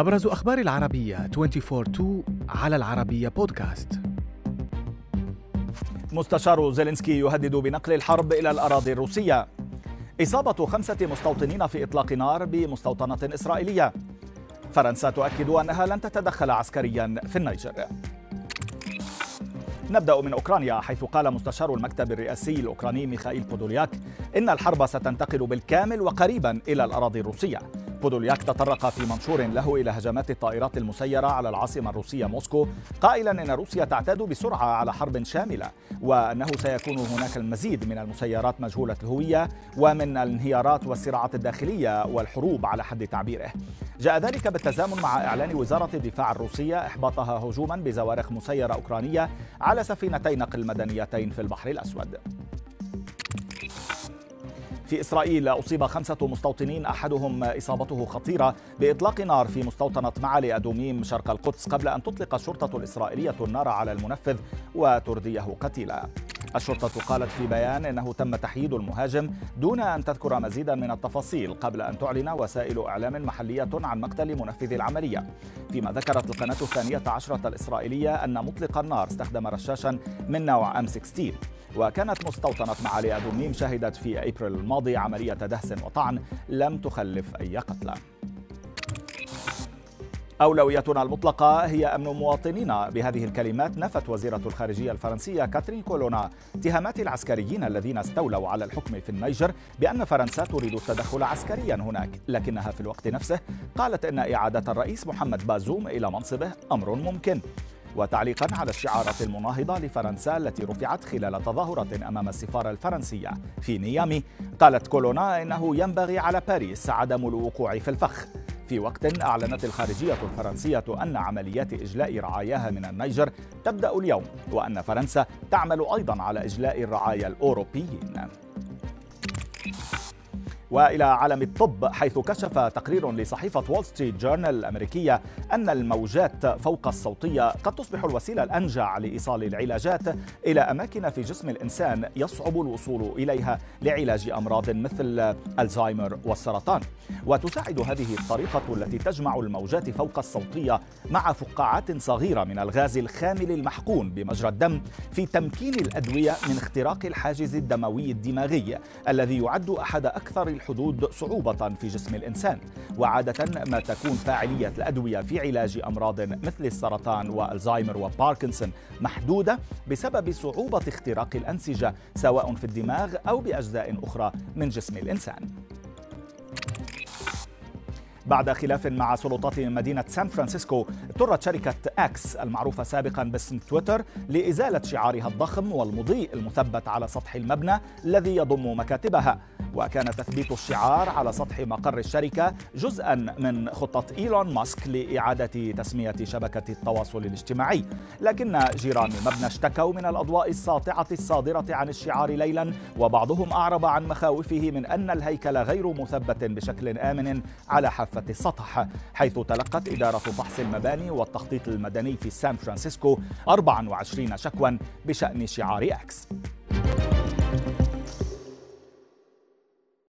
أبرز أخبار العربية 24-2 على العربية بودكاست. مستشار زيلينسكي يهدد بنقل الحرب إلى الأراضي الروسية. إصابة خمسة مستوطنين في إطلاق نار بمستوطنة إسرائيلية. فرنسا تؤكد أنها لن تتدخل عسكريا في النيجر. نبدأ من أوكرانيا حيث قال مستشار المكتب الرئاسي الأوكراني ميخائيل بودولياك إن الحرب ستنتقل بالكامل وقريبا إلى الأراضي الروسية. بودولياك تطرق في منشور له إلى هجمات الطائرات المسيرة على العاصمة الروسية موسكو قائلا إن روسيا تعتاد بسرعة على حرب شاملة وأنه سيكون هناك المزيد من المسيرات مجهولة الهوية ومن الانهيارات والصراعات الداخلية والحروب على حد تعبيره. جاء ذلك بالتزامن مع إعلان وزارة الدفاع الروسية إحباطها هجوما بزوارق مسيرة أوكرانية على سفينتي نقل مدنيتين في البحر الأسود. في إسرائيل. أصيب خمسة مستوطنين أحدهم إصابته خطيرة بإطلاق نار في مستوطنة معالي أدوميم شرق القدس قبل أن تطلق الشرطة الإسرائيلية النار على المنفذ وترديه قتيلا. الشرطة قالت في بيان أنه تم تحييد المهاجم دون أن تذكر مزيدا من التفاصيل قبل أن تعلن وسائل إعلام محلية عن مقتل منفذ العملية. فيما ذكرت القناة الثانية عشرة الإسرائيلية أن مطلق النار استخدم رشاشا من نوع M16 وكانت مستوطنة معالي أدوميم شهدت في أبريل الماضي عملية دهس وطعن لم تخلف أي قتلى. أولويتنا المطلقة هي أمن مواطنينا. بهذه الكلمات نفت وزيرة الخارجية الفرنسية كاترين كولونا اتهامات العسكريين الذين استولوا على الحكم في النيجر بأن فرنسا تريد التدخل عسكريا هناك. لكنها في الوقت نفسه قالت أن إعادة الرئيس محمد بازوم إلى منصبه أمر ممكن. وتعليقا على الشعارات المناهضة لفرنسا التي رفعت خلال تظاهرة أمام السفارة الفرنسية في نيامي قالت كولونا إنه ينبغي على باريس عدم الوقوع في الفخ. في وقت أعلنت الخارجية الفرنسية أن عمليات إجلاء رعاياها من النيجر تبدأ اليوم وأن فرنسا تعمل أيضا على إجلاء الرعايا الأوروبيين. وإلى عالم الطب حيث كشف تقرير لصحيفة وول ستريت جورنال الأمريكية أن الموجات فوق الصوتية قد تصبح الوسيلة الأنجع لإيصال العلاجات إلى أماكن في جسم الإنسان يصعب الوصول إليها لعلاج أمراض مثل الزهايمر والسرطان. وتساعد هذه الطريقة التي تجمع الموجات فوق الصوتية مع فقاعات صغيرة من الغاز الخامل المحقون بمجرى الدم في تمكين الأدوية من اختراق الحاجز الدموي الدماغي الذي يعد أحد أكثر الحدود صعوبة في جسم الإنسان وعادة ما تكون فاعلية الأدوية في علاج أمراض مثل السرطان والزهايمر وباركنسون محدودة بسبب صعوبة اختراق الأنسجة سواء في الدماغ أو بأجزاء أخرى من جسم الإنسان. بعد خلاف مع سلطات مدينة سان فرانسيسكو اضطرت شركة أكس المعروفة سابقا باسم تويتر لإزالة شعارها الضخم والمضيء المثبت على سطح المبنى الذي يضم مكاتبها. وكان تثبيت الشعار على سطح مقر الشركة جزءا من خطة إيلون ماسك لإعادة تسمية شبكة التواصل الاجتماعي. لكن جيران المبنى اشتكوا من الأضواء الساطعة الصادرة عن الشعار ليلا وبعضهم أعرب عن مخاوفه من أن الهيكل غير مثبت بشكل آمن على حافة السطح حيث تلقت إدارة فحص المباني والتخطيط المدني في سان فرانسيسكو 24 شكوى بشأن شعار أكس.